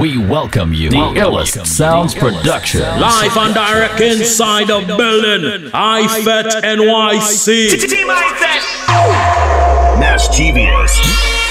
We welcome you. The illest sounds production. Live and direct inside the building. IFET NYC. Mass Genius.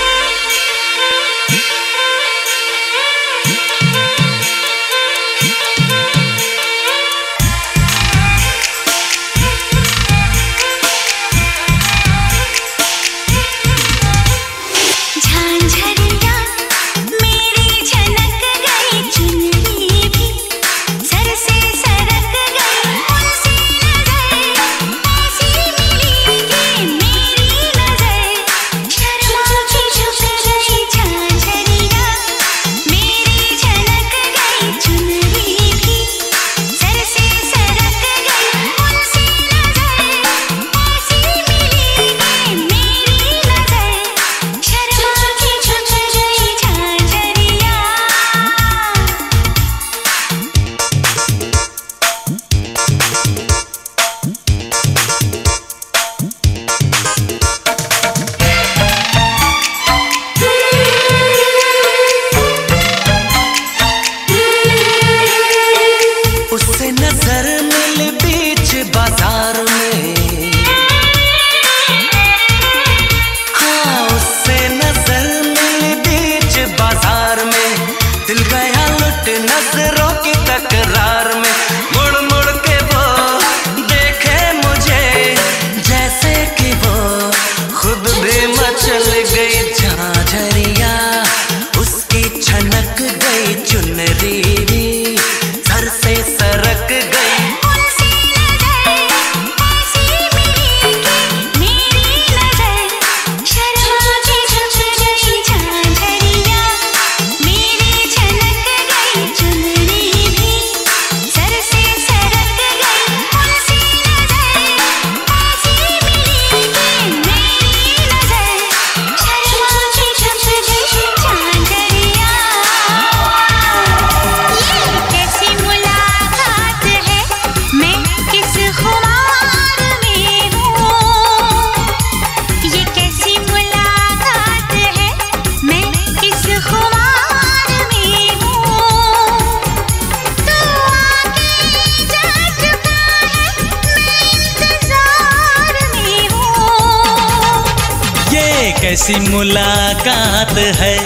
कैसी मुलाकात है,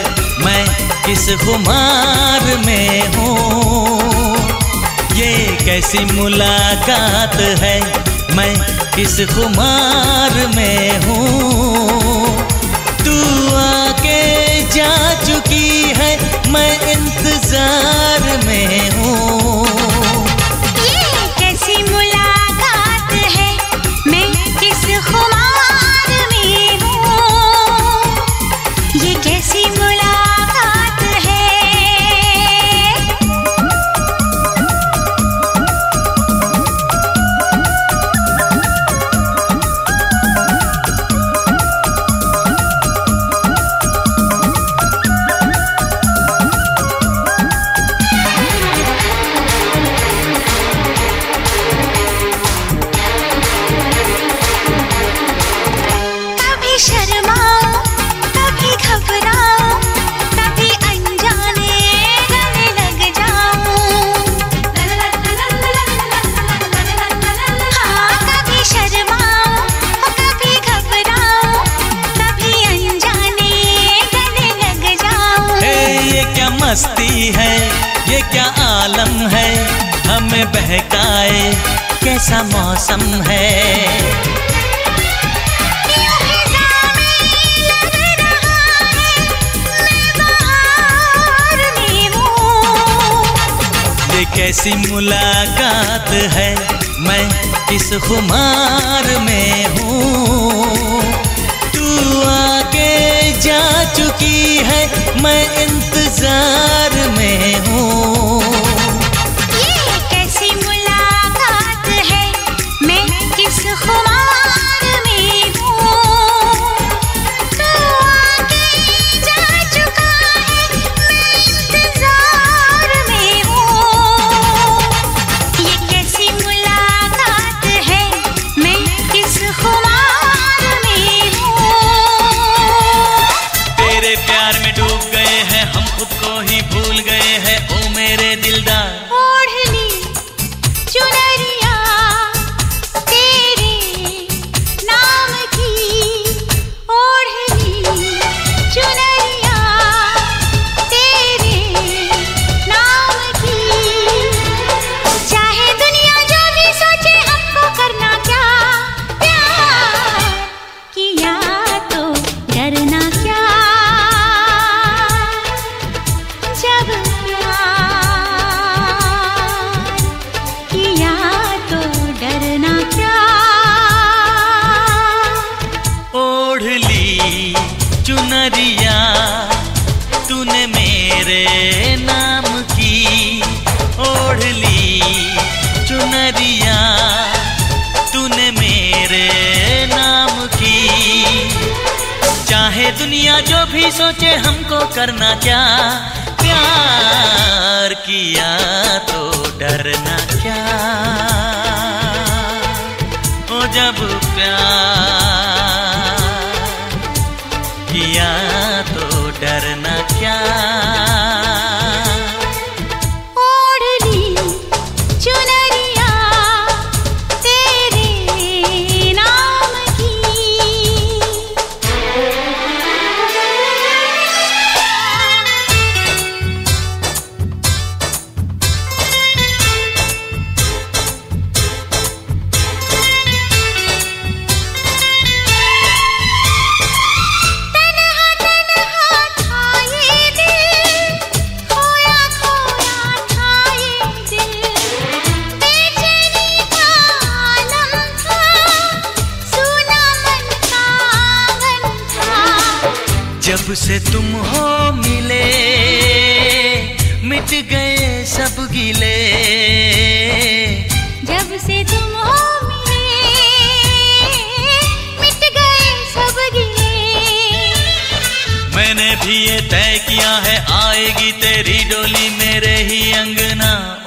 मैं किस खुमार में हूँ? ये कैसी मुलाकात है, मैं किस खुमार में हूँ? तू आके जा चुकी है, मैं इंतज़ार में हूँ। खुमार में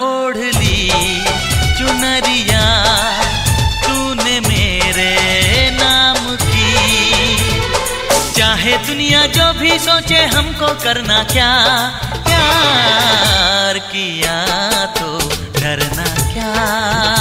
ओढ़ ली चुनरिया तूने मेरे नाम की। चाहे दुनिया जो भी सोचे हमको करना क्या, प्यार किया तो डरना क्या।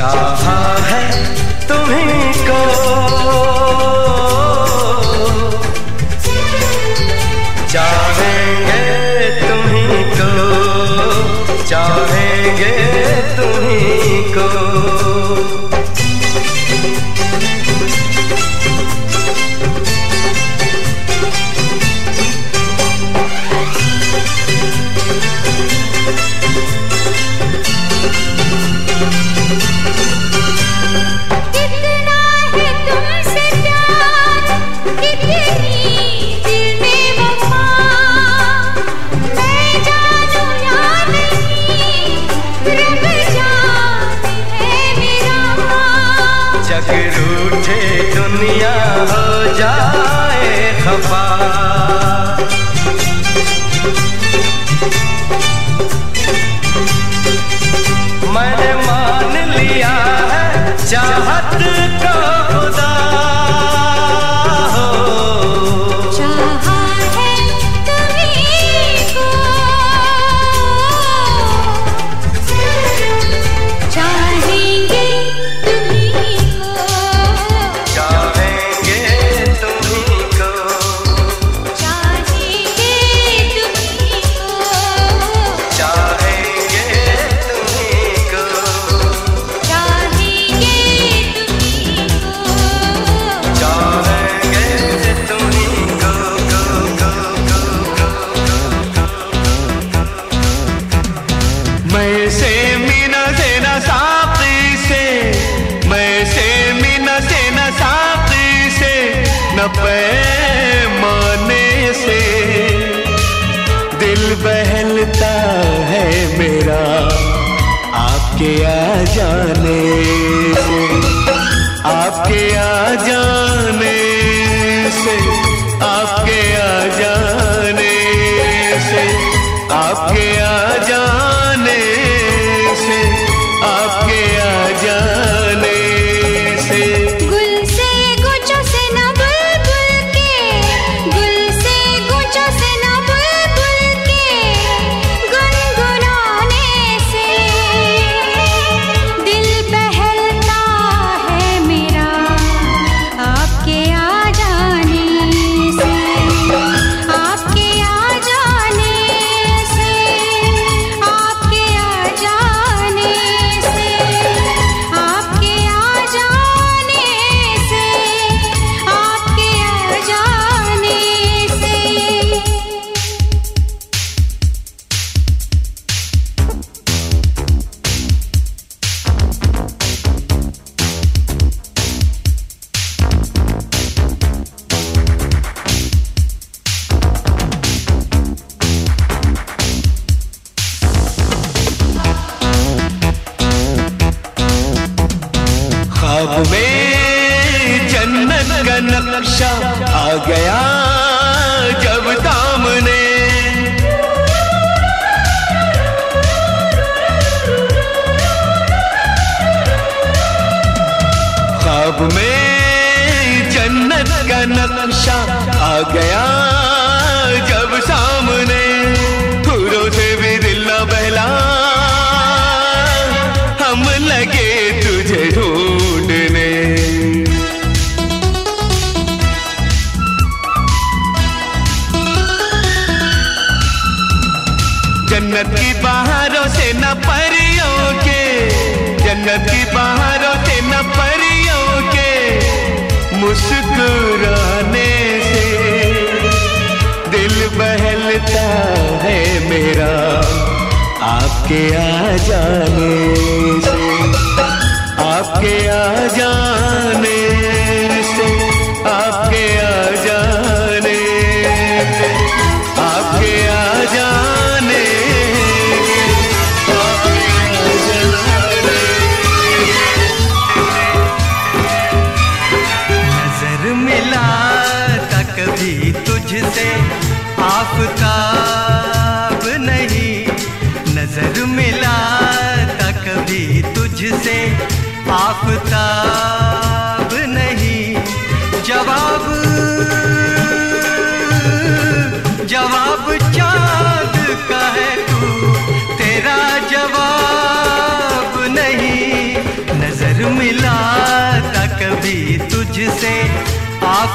चाहा है तुम्हें को। चाहेंगे तुम्हें को। चाहेंगे तुम्हें को। आपके आ जाने से आपके आ जाने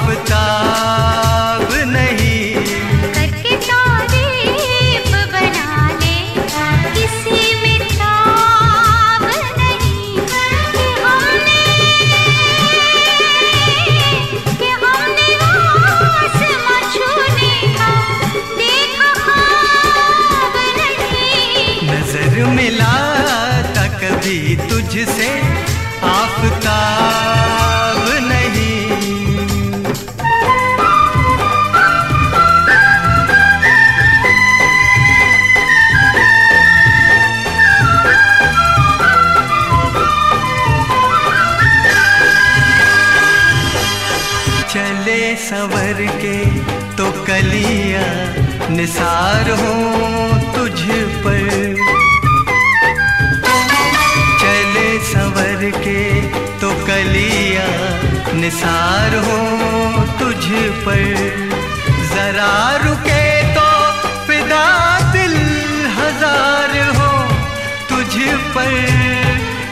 आपता निसार हूँ तुझ पर। चले सवर के तो कलिया निसार हूँ तुझ पर। जरा रुके तो पिदा दिल हज़ार हो तुझ पर।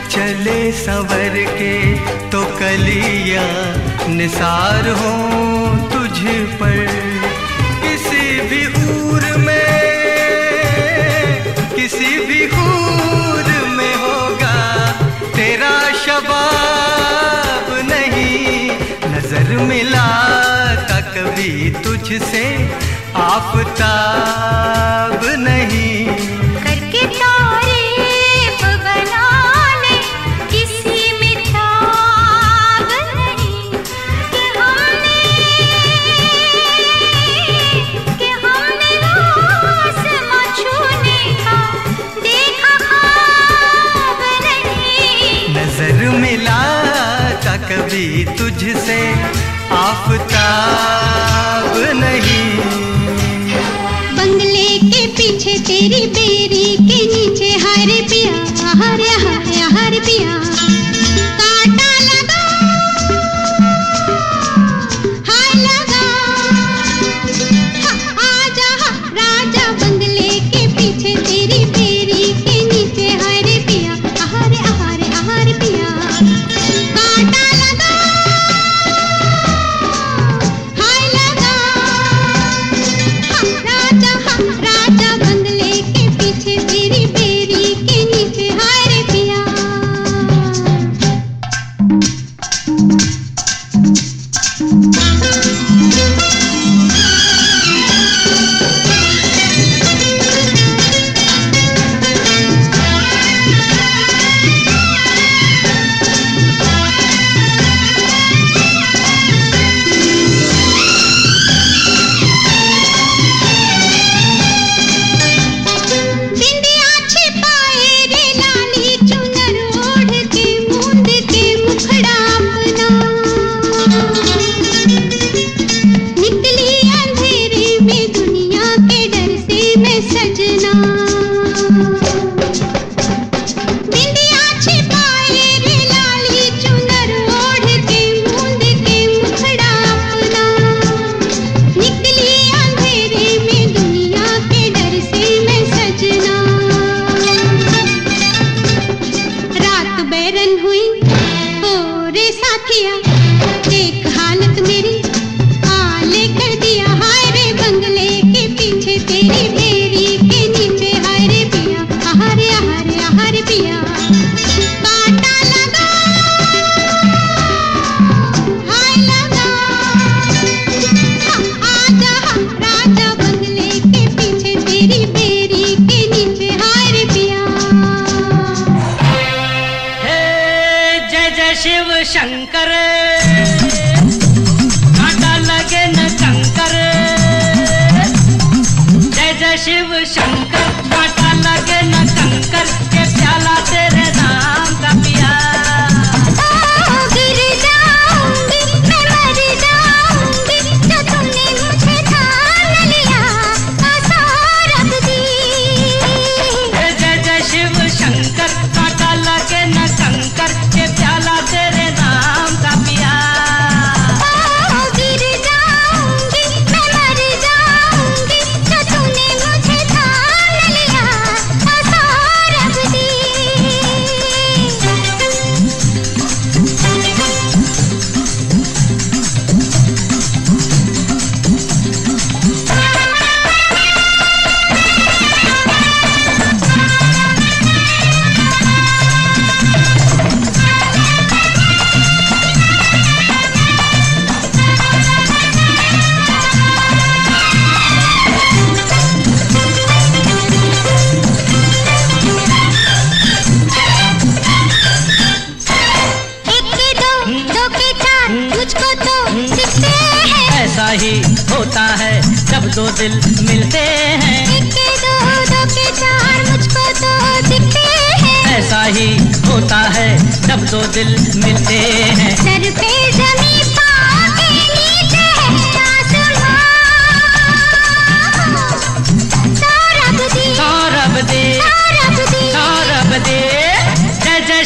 चले सवर के तो कलिया निसार हूँ तुझ पर। शबाब नहीं नज़र मिला का कभी तुझसे आपताब नहीं।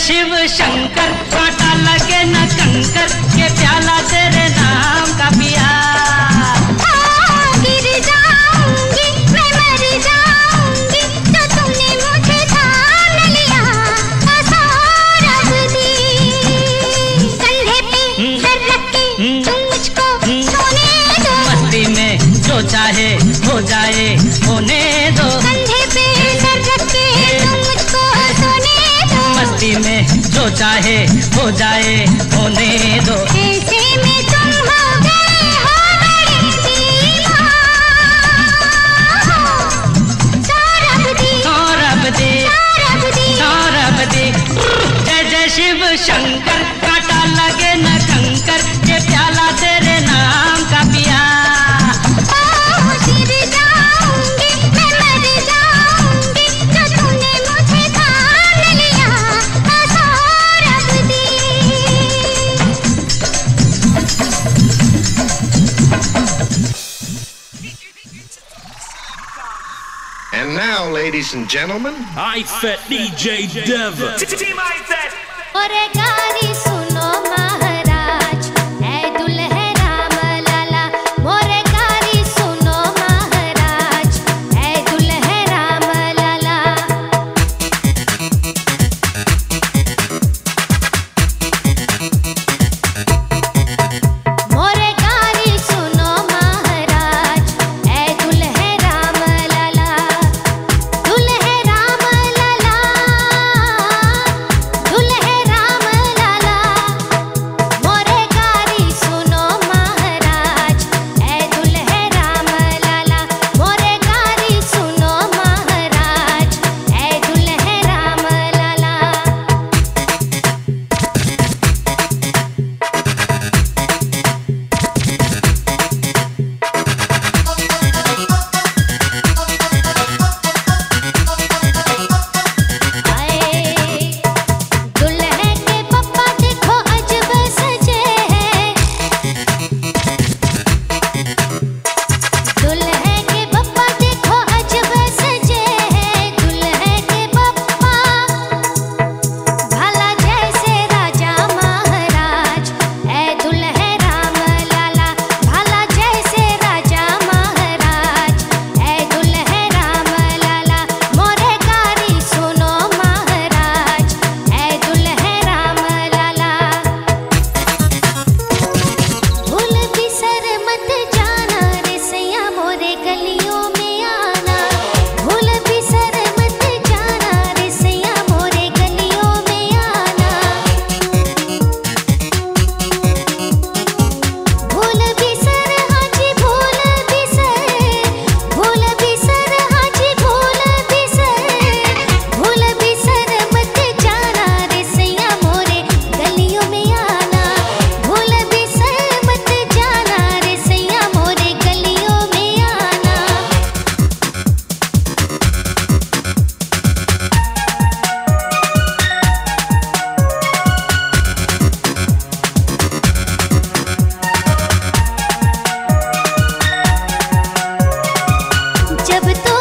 शिव शंकर जो चाहे हो जाए होने दो। ऐसे ladies and gentlemen. I fit DJ Dev. जब तो